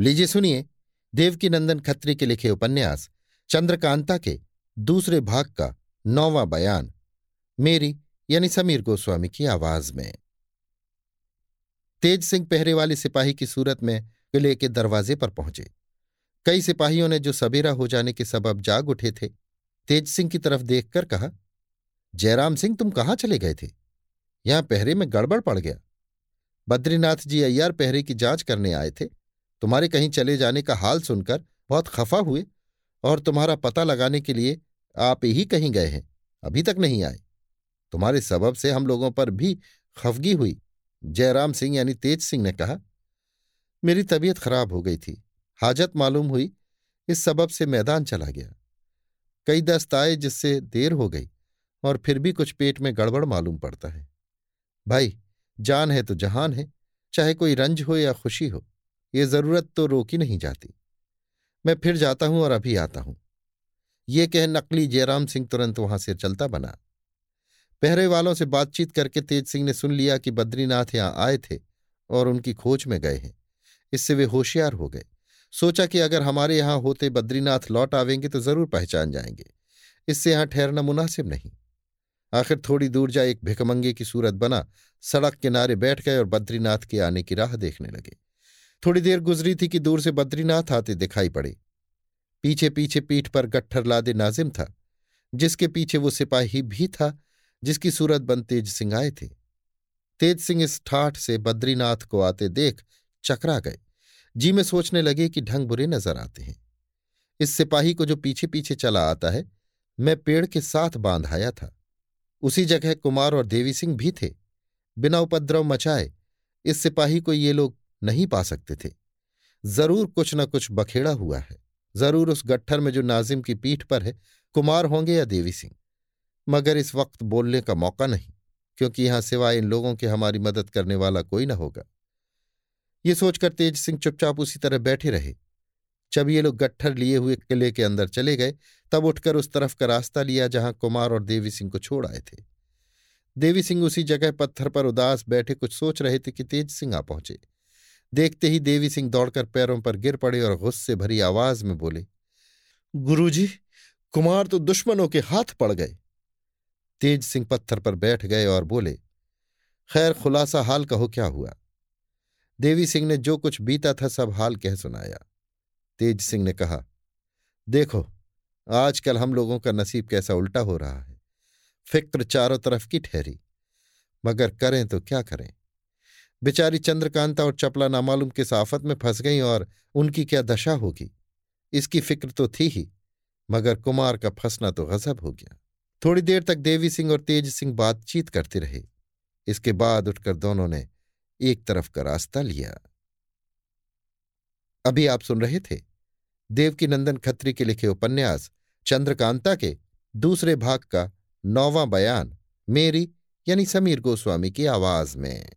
लीजिए सुनिए देवकी नंदन खत्री के लिखे उपन्यास, चंद्रकांता के दूसरे भाग का नौवां बयान, मेरी यानी समीर गोस्वामी की आवाज़ में। तेज सिंह पहरे वाले सिपाही की सूरत में किले के दरवाजे पर पहुँचे। कई सिपाहियों ने जो सबेरा हो जाने के सबब जाग उठे थे, तेज सिंह की तरफ़ देखकर कहा, जयराम सिंह, तुम कहाँ चले गए थे? यहाँ पहरे में गड़बड़ पड़ गया। बद्रीनाथ जी अय्यार पहरे की जाँच करने आए थे। तुम्हारे कहीं चले जाने का हाल सुनकर बहुत खफा हुए और तुम्हारा पता लगाने के लिए आप ही कहीं गए हैं, अभी तक नहीं आए। तुम्हारे सबब से हम लोगों पर भी खफगी हुई। जयराम सिंह यानी तेज सिंह ने कहा, मेरी तबीयत खराब हो गई थी। हाजत मालूम हुई, इस सबब से मैदान चला गया। कई दस्त आए जिससे देर हो गई और फिर भी कुछ पेट में गड़बड़ मालूम पड़ता है। भाई, जान है तो जहान है, चाहे कोई रंज हो या खुशी हो। ये ज़रूरत तो रोकी नहीं जाती। मैं फिर जाता हूँ और अभी आता हूँ। ये कह नकली जयराम सिंह तुरंत वहाँ से चलता बना। पहरे वालों से बातचीत करके तेज सिंह ने सुन लिया कि बद्रीनाथ यहाँ आए थे और उनकी खोज में गए हैं। इससे वे होशियार हो गए। सोचा कि अगर हमारे यहाँ होते बद्रीनाथ लौट आवेंगे तो ज़रूर पहचान जाएँगे। इससे यहाँ ठहरना मुनासिब नहीं। आखिर थोड़ी दूर जा एक भिकमंगे की सूरत बना। सड़क किनारे बैठ गए और बद्रीनाथ के आने की राह देखने लगे। थोड़ी देर गुजरी थी कि दूर से बद्रीनाथ आते दिखाई पड़े। पीछे पीछे पीठ पर गट्ठर लादे नाजिम था, जिसके पीछे वो सिपाही भी था, जिसकी सूरत बन तेज सिंह आए थे। तेज सिंह इस ठाठ से बद्रीनाथ को आते देख चकरा गए। जी में सोचने लगे कि ढंग बुरे नज़र आते हैं। इस सिपाही को जो पीछे पीछे चला आता है, मैं पेड़ के साथ बांधाया था। उसी जगह कुमार और देवी सिंह भी थे। बिना उपद्रव मचाए इस सिपाही को ये लोग नहीं पा सकते थे। ज़रूर कुछ न कुछ बखेड़ा हुआ है। ज़रूर उस गट्ठर में जो नाजिम की पीठ पर है, कुमार होंगे या देवी सिंह। मगर इस वक्त बोलने का मौका नहीं, क्योंकि यहाँ सिवाय इन लोगों के हमारी मदद करने वाला कोई न होगा। ये सोचकर तेज सिंह चुपचाप उसी तरह बैठे रहे। जब ये लोग गट्ठर लिए हुए किले के अंदर चले गए, तब उठकर उस तरफ़ का रास्ता लिया जहाँ कुमार और देवी सिंह को छोड़ आए थे। देवी सिंह उसी जगह पत्थर पर उदास बैठे कुछ सोच रहे थे कि तेज सिंह आ पहुँचे। देखते ही देवी सिंह दौड़कर पैरों पर गिर पड़े और गुस्से भरी आवाज़ में बोले, गुरुजी, कुमार तो दुश्मनों के हाथ पड़ गए। तेज सिंह पत्थर पर बैठ गए और बोले, खैर, खुलासा हाल कहो क्या हुआ? देवी सिंह ने जो कुछ बीता था सब हाल कह सुनाया। तेज सिंह ने कहा, देखो, आजकल हम लोगों का नसीब कैसा उल्टा हो रहा है। फ़िक्र चारों तरफ़ की ठहरी। मगर करें तो क्या करें? बेचारी चंद्रकांता और चपला नामालूम किस आफत में फंस गई और उनकी क्या दशा होगी? इसकी फ़िक्र तो थी ही, मगर कुमार का फंसना तो गजब हो गया। थोड़ी देर तक देवी सिंह और तेज सिंह बातचीत करते रहे। इसके बाद उठकर दोनों ने एक तरफ़ का रास्ता लिया। अभी आप सुन रहे थे देवकी नंदन खत्री के लिखे उपन्यास चंद्रकांता के दूसरे भाग का नौवां बयान, मेरी यानी समीर गोस्वामी की आवाज़ में।